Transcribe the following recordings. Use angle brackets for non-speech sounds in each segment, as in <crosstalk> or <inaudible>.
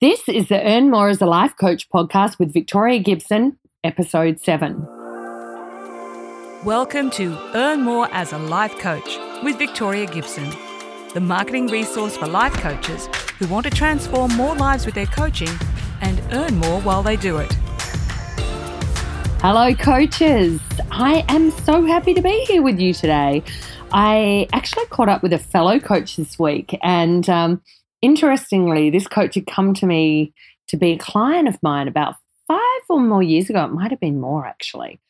This is the Earn More as a Life Coach podcast with Victoria Gibson, episode 7. Welcome to Earn More as a Life Coach with Victoria Gibson, the marketing resource for life coaches who want to transform more lives with their coaching and earn more while they do it. Hello, coaches. I am so happy to be here with you today. I actually caught up with a fellow coach this week, and um, interestingly, this coach had come to me to be a client of mine about five or more years ago. It might have been more actually.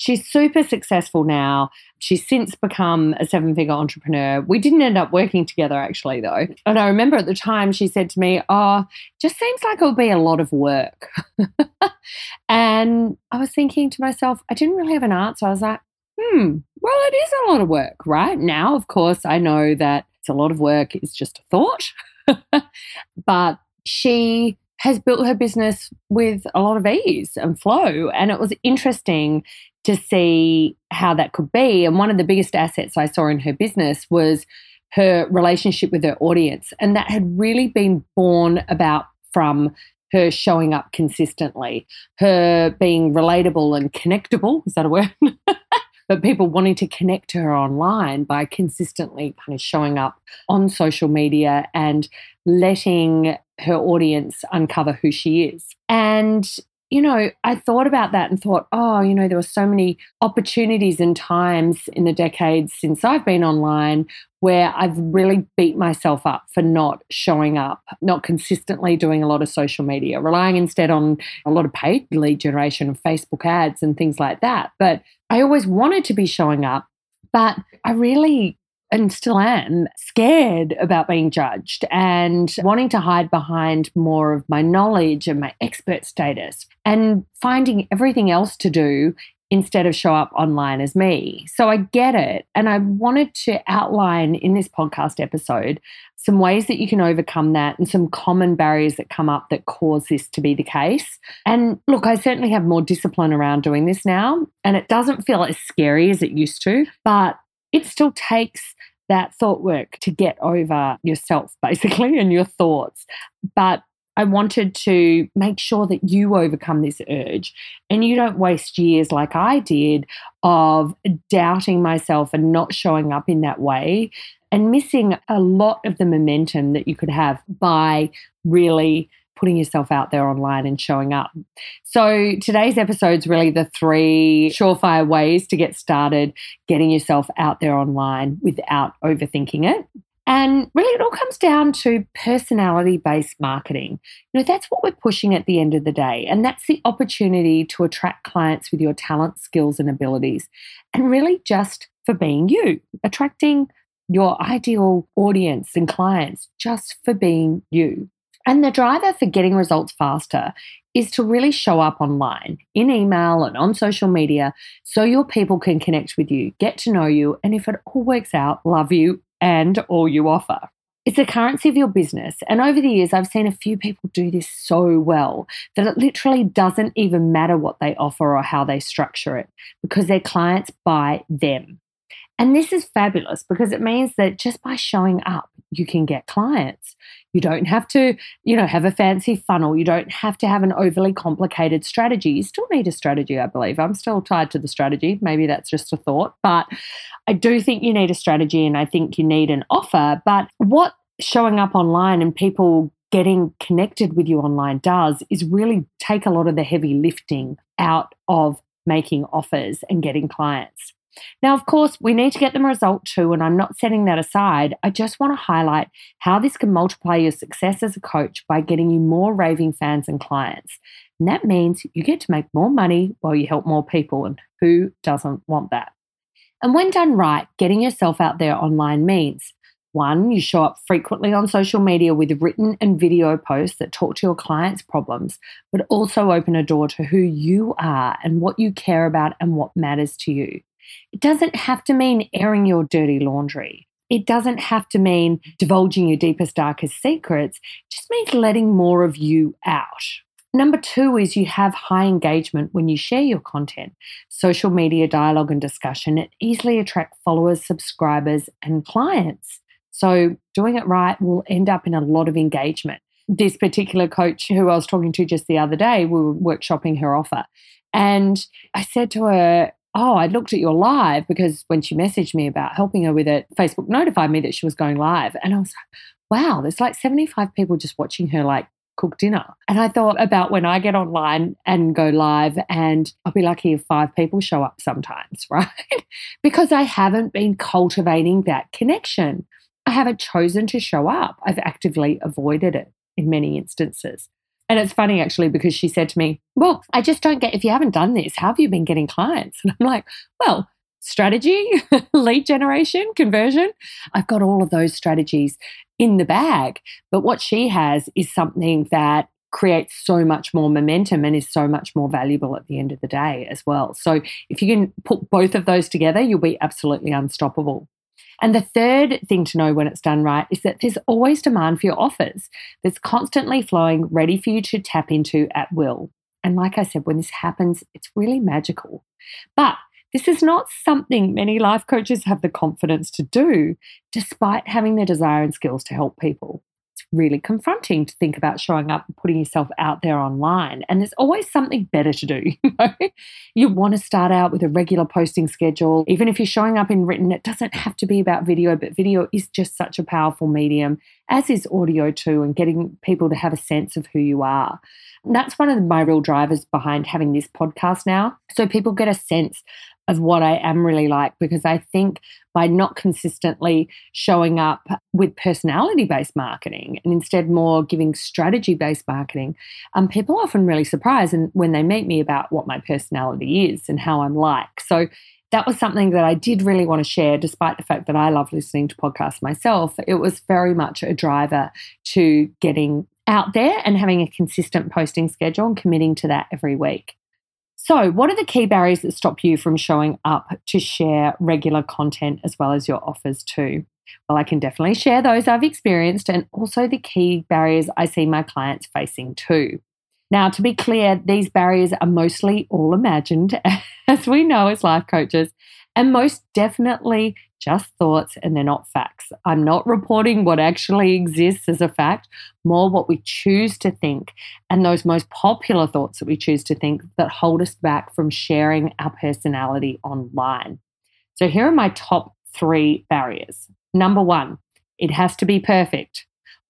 She's super successful now. She's since become a seven figure entrepreneur. We didn't end up working together actually, though. And I remember at the time she said to me, Oh, just seems like it'll be a lot of work. <laughs> and I was thinking to myself, I didn't really have an answer. I was like, Hmm, well, it is a lot of work, right? Now, of course, I know that it's a lot of work, it's just a thought. <laughs> <laughs> but she has built her business with a lot of ease and flow. And it was interesting to see how that could be. And one of the biggest assets I saw in her business was her relationship with her audience. And that had really been born about from her showing up consistently, her being relatable and connectable. Is that a word? <laughs> but people wanting to connect to her online by consistently kind of showing up on social media and letting her audience uncover who she is. And you know, I thought about that and thought, oh, you know, there were so many opportunities and times in the decades since I've been online where I've really beat myself up for not showing up, not consistently doing a lot of social media, relying instead on a lot of paid lead generation of Facebook ads and things like that. But I always wanted to be showing up, but I really and still am scared about being judged and wanting to hide behind more of my knowledge and my expert status and finding everything else to do instead of show up online as me. So I get it. And I wanted to outline in this podcast episode some ways that you can overcome that and some common barriers that come up that cause this to be the case. And look, I certainly have more discipline around doing this now, and it doesn't feel as scary as it used to, but it still takes that thought work to get over yourself, <laughs> basically, and your thoughts. But I wanted to make sure that you overcome this urge and you don't waste years like I did of doubting myself and not showing up in that way and missing a lot of the momentum that you could have by really putting yourself out there online and showing up. So today's episode is really the three surefire ways to get started getting yourself out there online without overthinking it. And really, it all comes down to personality based marketing. You know, that's what we're pushing at the end of the day. And that's the opportunity to attract clients with your talent, skills, and abilities. And really, just for being you, attracting your ideal audience and clients just for being you. And the driver for getting results faster is to really show up online, in email and on social media, so your people can connect with you, get to know you, and if it all works out, love you and all you offer. It's the currency of your business. And over the years, I've seen a few people do this so well that it literally doesn't even matter what they offer or how they structure it because their clients buy them. And this is fabulous because it means that just by showing up, you can get clients. You don't have to, you know, have a fancy funnel. You don't have to have an overly complicated strategy. You still need a strategy, I believe. I'm still tied to the strategy. Maybe that's just a thought, but I do think you need a strategy and I think you need an offer. But what showing up online and people getting connected with you online does is really take a lot of the heavy lifting out of making offers and getting clients. Now, of course, we need to get them a result too, and I'm not setting that aside. I just want to highlight how this can multiply your success as a coach by getting you more raving fans and clients. And that means you get to make more money while you help more people, and who doesn't want that? And when done right, getting yourself out there online means one, you show up frequently on social media with written and video posts that talk to your clients' problems, but also open a door to who you are and what you care about and what matters to you. It doesn't have to mean airing your dirty laundry. It doesn't have to mean divulging your deepest, darkest secrets. It just means letting more of you out. Number two is you have high engagement when you share your content. Social media dialogue and discussion it easily attract followers, subscribers, and clients. So doing it right will end up in a lot of engagement. this particular coach who I was talking to just the other day, we were workshopping her offer. And I said to her, Oh, I looked at your live because when she messaged me about helping her with it, Facebook notified me that she was going live. And I was like, wow, there's like 75 people just watching her like cook dinner. And I thought about when I get online and go live, and I'll be lucky if five people show up sometimes, <laughs> right? because I haven't been cultivating that connection. I haven't chosen to show up. I've actively avoided it in many instances. And it's funny actually because she said to me, Well, I just don't get if you haven't done this, how have you been getting clients? <laughs> And I'm like, Well, strategy, <laughs> lead generation, conversion. I've got all of those strategies in the bag. But what she has is something that creates so much more momentum and is so much more valuable at the end of the day as well. So if you can put both of those together, you'll be absolutely unstoppable. And the third thing to know when it's done right is that there's always demand for your offers that's constantly flowing, ready for you to tap into at will. And like I said, when this happens, it's really magical. But this is not something many life coaches have the confidence to do, despite having the desire and skills to help people. Really confronting to think about showing up and putting yourself out there online. And there's always something better to do. <laughs> You, know? you want to start out with a regular posting schedule. Even if you're showing up in written, it doesn't have to be about video, but video is just such a powerful medium, as is audio too, and getting people to have a sense of who you are. And that's one of my real drivers behind having this podcast now. So people get a sense of what I am really like because I think by not consistently showing up with personality based marketing and instead more giving strategy based marketing, um, people are often really surprised and when they meet me about what my personality is and how I'm like. So that was something that I did really want to share, despite the fact that I love listening to podcasts myself. It was very much a driver to getting out there and having a consistent posting schedule and committing to that every week. So, what are the key barriers that stop you from showing up to share regular content as well as your offers too? Well, I can definitely share those I've experienced and also the key barriers I see my clients facing too. Now, to be clear, these barriers are mostly all imagined, <laughs> as we know as life coaches, and most definitely just thoughts and they're not facts. I'm not reporting what actually exists as a fact, more what we choose to think and those most popular thoughts that we choose to think that hold us back from sharing our personality online. So here are my top three barriers. Number one, it has to be perfect.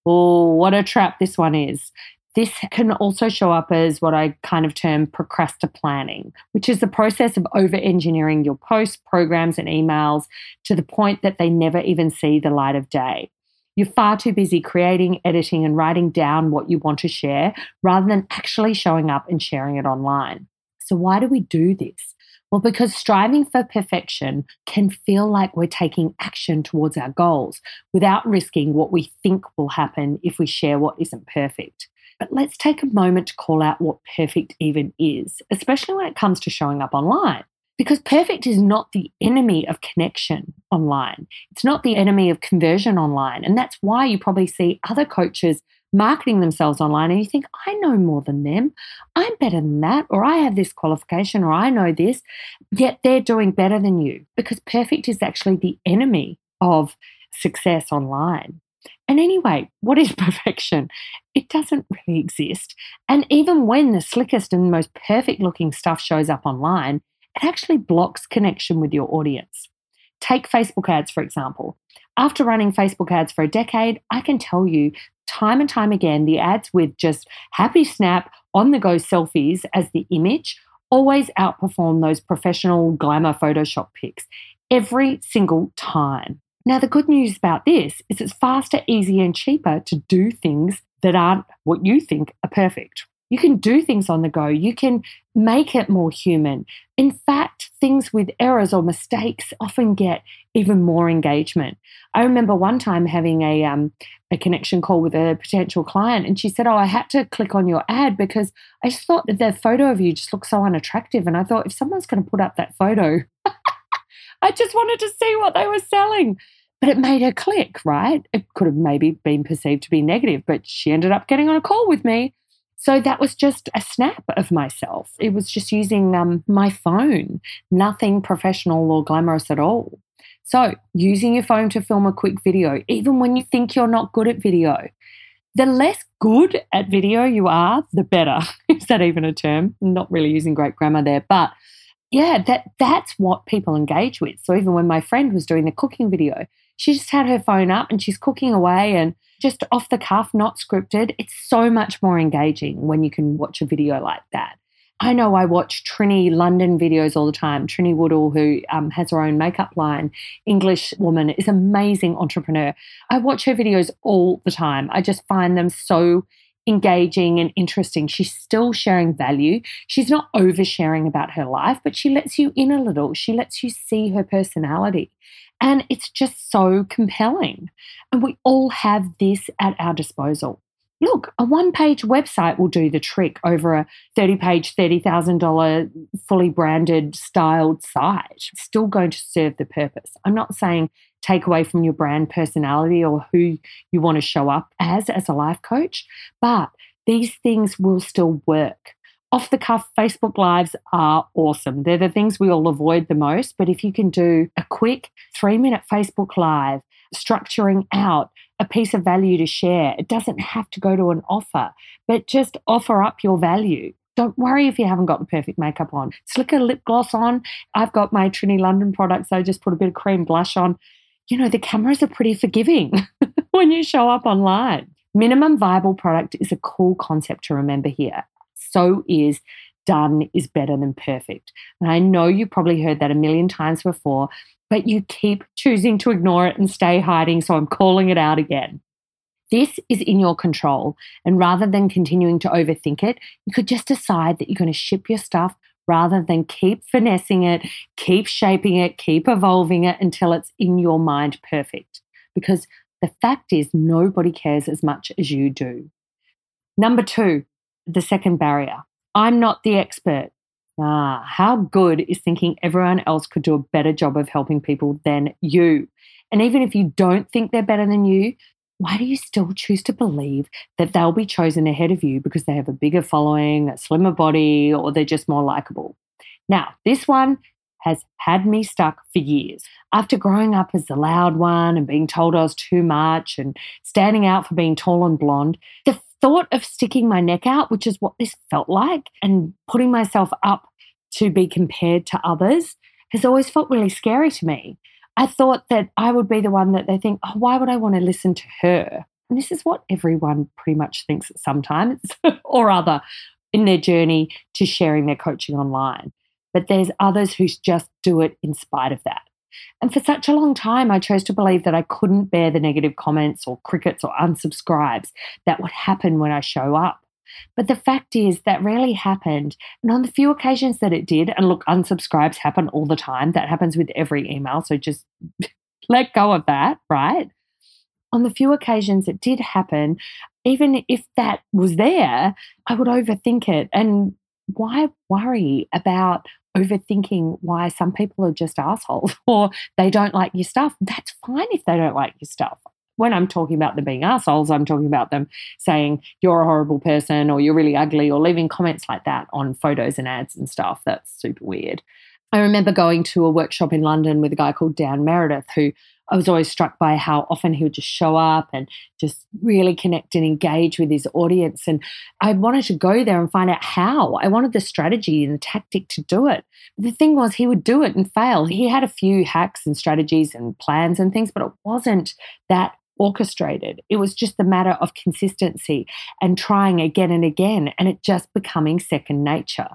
Oh, what a trap this one is. This can also show up as what I kind of term procrastinating, which is the process of over engineering your posts, programs, and emails to the point that they never even see the light of day. You're far too busy creating, editing, and writing down what you want to share rather than actually showing up and sharing it online. So, why do we do this? Well, because striving for perfection can feel like we're taking action towards our goals without risking what we think will happen if we share what isn't perfect. But let's take a moment to call out what perfect even is, especially when it comes to showing up online. Because perfect is not the enemy of connection online. It's not the enemy of conversion online. And that's why you probably see other coaches marketing themselves online and you think, I know more than them. I'm better than that, or I have this qualification, or I know this. Yet they're doing better than you because perfect is actually the enemy of success online. And anyway, what is <laughs> perfection? It doesn't really exist. And even when the slickest and most perfect looking stuff shows up online, it actually blocks connection with your audience. Take Facebook ads, for example. After running Facebook ads for a decade, I can tell you time and time again the ads with just happy snap, on the go selfies as the image always outperform those professional glamour Photoshop pics every single time. Now, the good news about this is it's faster, easier, and cheaper to do things that aren't what you think are perfect. You can do things on the go. You can make it more human. In fact, things with errors or mistakes often get even more engagement. I remember one time having a um, a connection call with a potential client, and she said, "Oh, I had to click on your ad because I just thought that the photo of you just looked so unattractive, and I thought if someone's going to put up that photo." I just wanted to see what they were selling. But it made her click, right? It could have maybe been perceived to be negative, but she ended up getting on a call with me. So that was just a snap of myself. It was just using um, my phone, nothing professional or glamorous at all. So, using your phone to film a quick video, even when you think you're not good at video, the less good at video you are, the better. <laughs> Is that even a term? not really using great grammar there, but yeah, that that's what people engage with. So even when my friend was doing the cooking video, she just had her phone up and she's cooking away and just off the cuff, not scripted. It's so much more engaging when you can watch a video like that. I know I watch Trinny London videos all the time. Trinny Woodall, who um, has her own makeup line, English woman, is amazing entrepreneur. I watch her videos all the time. I just find them so engaging and interesting. She's still sharing value. She's not oversharing about her life, but she lets you in a little. She lets you see her personality. And it's just so compelling. And we all have this at our disposal look, a one page website will do the trick over a 30 page, $30,000 fully branded, styled site. It's still going to serve the purpose. I'm not saying take away from your brand personality or who you want to show up as as a life coach, but these things will still work. Off the cuff Facebook Lives are awesome. They're the things we all avoid the most. But if you can do a quick three minute Facebook Live, structuring out a piece of value to share. It doesn't have to go to an offer, but just offer up your value. Don't worry if you haven't got the perfect makeup on. Slick a lip gloss on. I've got my Trinny London products. I just put a bit of cream blush on. You know, the cameras are pretty forgiving <laughs> when you show up online. Minimum viable product is a cool concept to remember here. So is done is better than perfect. And I know you probably heard that a million times before, but you keep choosing to ignore it and stay hiding. So I'm calling it out again. This is in your control. And rather than continuing to overthink it, you could just decide that you're going to ship your stuff rather than keep finessing it, keep shaping it, keep evolving it until it's in your mind perfect. Because the fact is, nobody cares as much as you do. Number two, the second barrier I'm not the expert. Ah, how good is thinking everyone else could do a better job of helping people than you? And even if you don't think they're better than you, why do you still choose to believe that they'll be chosen ahead of you because they have a bigger following, a slimmer body, or they're just more likable? Now, this one has had me stuck for years. After growing up as the loud one and being told I was too much and standing out for being tall and blonde, the thought of sticking my neck out, which is what this felt like, and putting myself up to be compared to others has always felt really scary to me. I thought that I would be the one that they think, oh, why would I want to listen to her? And this is what everyone pretty much thinks sometimes <laughs> or other in their journey to sharing their coaching online. But there's others who just do it in spite of that. And for such a long time, I chose to believe that I couldn't bear the negative comments or crickets or unsubscribes that would happen when I show up. But the fact is, that rarely happened. And on the few occasions that it did, and look, unsubscribes happen all the time, that happens with every email. So just <laughs> let go of that, right? On the few occasions it did happen, even if that was there, I would overthink it. And why worry about overthinking why some people are just assholes <laughs> or they don't like your stuff? That's fine if they don't like your stuff when I'm talking about them being assholes, I'm talking about them saying you're a horrible person or you're really ugly or leaving comments like that on photos and ads and stuff. That's super weird. I remember going to a workshop in London with a guy called Dan Meredith, who I was always struck by how often he would just show up and just really connect and engage with his audience. And I wanted to go there and find out how. I wanted the strategy and the tactic to do it. The thing was, he would do it and fail. He had a few hacks and strategies and plans and things, but it wasn't that orchestrated. It was just a matter of consistency and trying again and again, and it just becoming second nature.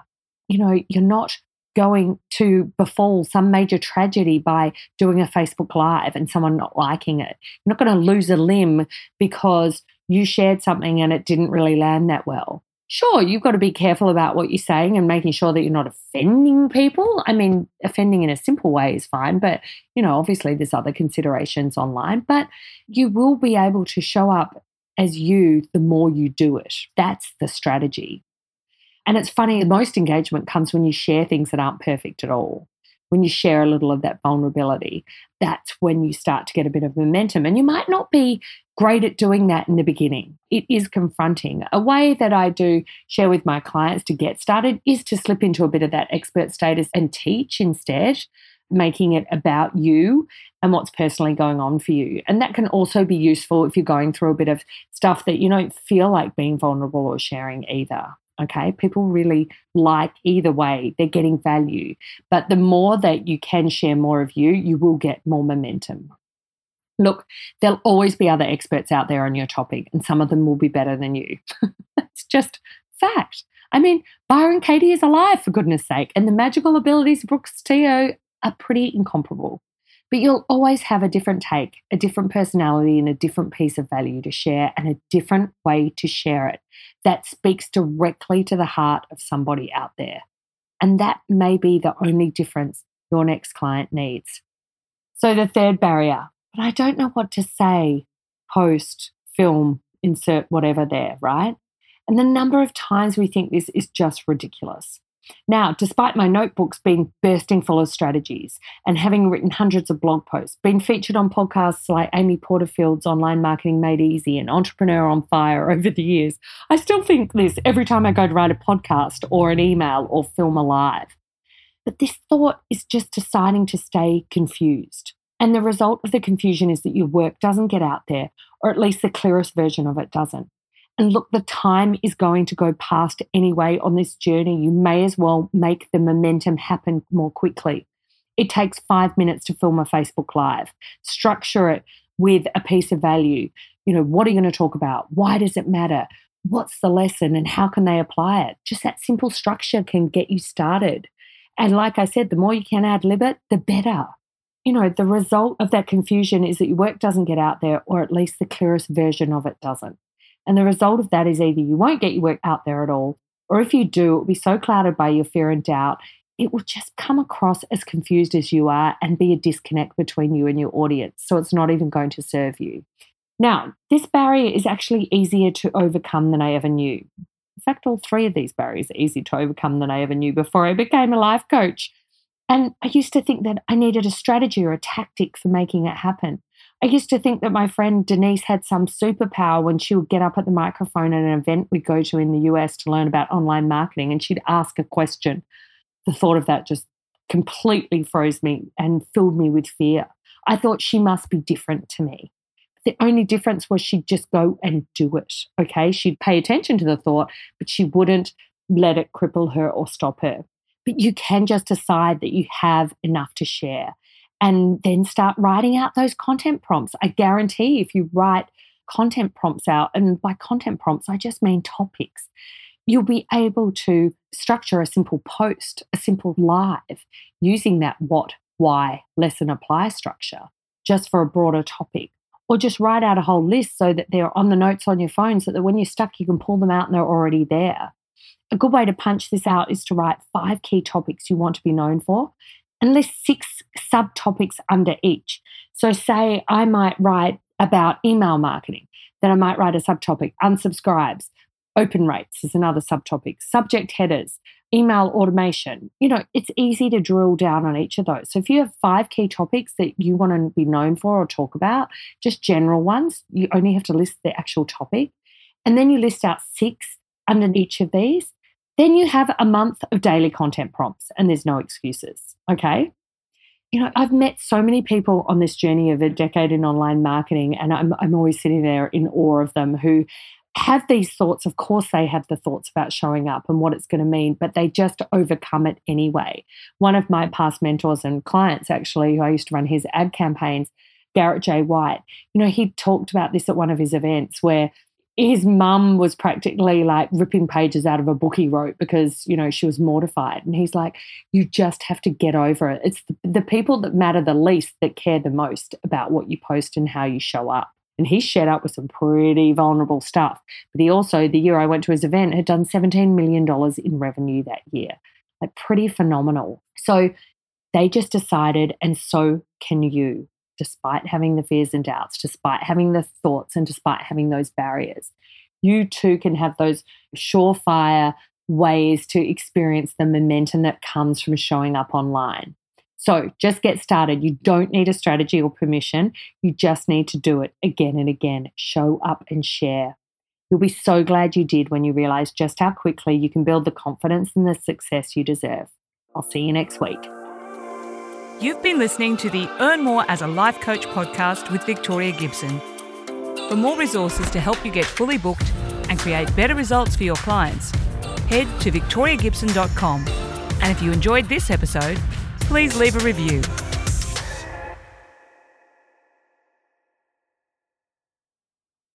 You know, you're not going to befall some major tragedy by doing a Facebook Live and someone not liking it. You're not going to lose a limb because you shared something and it didn't really land that well sure, you've got to be careful about what you're saying and making sure that you're not offending people. I mean, offending in a simple way is fine, but, you know, obviously there's other considerations online, but you will be able to show up as you the more you do it. That's the strategy. And it's funny, most engagement comes when you share things that aren't perfect at all when you share a little of that vulnerability, that's when you start to get a bit of momentum. And you might not be great at doing that in the beginning. It is confronting. A way that I do share with my clients to get started is to slip into a bit of that expert status and teach instead, making it about you and what's personally going on for you. And that can also be useful if you're going through a bit of stuff that you don't feel like being vulnerable or sharing either. Okay, people really like either way, they're getting value. But the more that you can share more of you, you will get more momentum. Look, there'll always be other experts out there on your topic, and some of them will be better than you. <laughs> it's just fact. I mean, Byron Katie is alive, for goodness sake, and the magical abilities of Brooke Castillo are pretty incomparable. But you'll always have a different take, a different personality, and a different piece of value to share, and a different way to share it that speaks directly to the heart of somebody out there. And that may be the only difference your next client needs. So, the third barrier, but I don't know what to say, post, film, insert whatever there, right? And the number of times we think this is just ridiculous. Now, despite my notebooks being bursting full of strategies and having written hundreds of blog posts, been featured on podcasts like Amy Porterfield's Online Marketing Made Easy and Entrepreneur on Fire <laughs> over the years, I still think this every time I go to write a podcast or an email or film a live. But this thought is just deciding to stay confused. And the result of the confusion is that your work doesn't get out there, or at least the clearest version of it doesn't. And look, the time is going to go past anyway on this journey. You may as well make the momentum happen more quickly. It takes five minutes to film a Facebook Live, structure it with a piece of value. You know, what are you going to talk about? Why does it matter? What's the lesson and how can they apply it? Just that simple structure can get you started. And like I said, the more you can ad lib it, the better. You know, the result of that confusion is that your work doesn't get out there, or at least the clearest version of it doesn't. And the result of that is either you won't get your work out there at all, or if you do, it will be so clouded by your fear and doubt, it will just come across as confused as you are and be a disconnect between you and your audience. So it's not even going to serve you. Now, this barrier is actually easier to overcome than I ever knew. In fact, all three of these barriers are easier to overcome than I ever knew before I became a life coach. And I used to think that I needed a strategy or a tactic for making it happen. I used to think that my friend Denise had some superpower when she would get up at the microphone at an event we'd go to in the US to learn about online marketing and she'd ask a question. The thought of that just completely froze me and filled me with fear. I thought she must be different to me. The only difference was she'd just go and do it. Okay. She'd pay attention to the thought, but she wouldn't let it cripple her or stop her. But you can just decide that you have enough to share and then start writing out those content prompts. I guarantee if you write content prompts out, and by content prompts, I just mean topics, you'll be able to structure a simple post, a simple live using that what, why, lesson, apply structure just for a broader topic. Or just write out a whole list so that they're on the notes on your phone so that when you're stuck, you can pull them out and they're already there. A good way to punch this out is to write five key topics you want to be known for and list six subtopics under each. So, say I might write about email marketing, then I might write a subtopic unsubscribes, open rates is another subtopic, subject headers, email automation. You know, it's easy to drill down on each of those. So, if you have five key topics that you want to be known for or talk about, just general ones, you only have to list the actual topic. And then you list out six under each of these. Then you have a month of daily content prompts, and there's no excuses. Okay. You know, I've met so many people on this journey of a decade in online marketing, and I'm, I'm always sitting there in awe of them who have these thoughts. Of course, they have the thoughts about showing up and what it's going to mean, but they just overcome it anyway. One of my past mentors and clients, actually, who I used to run his ad campaigns, Garrett J. White, you know, he talked about this at one of his events where his mum was practically like ripping pages out of a book he wrote because you know she was mortified. And he's like you just have to get over it. It's the, the, people that matter the least that care the most about what you post and how you show up. And he shared up with some pretty vulnerable stuff. But he also the year i went to his event had done 17 million dollars in revenue that year. Like pretty phenomenal. So they just decided and so can you despite having the fears and doubts, despite having the thoughts, and despite having those barriers. You too can have those surefire ways to experience the momentum that comes from showing up online. So just get started. You don't need a strategy or permission. You just need to do it again and again. Show up and share. You'll be so glad you did when you realize just how quickly you can build the confidence and the success you deserve. I'll see you next week. You've been listening to the Earn More as a Life Coach podcast with Victoria Gibson. For more resources to help you get fully booked and create better results for your clients, head to victoriagibson.com. And if you enjoyed this episode, please leave a review.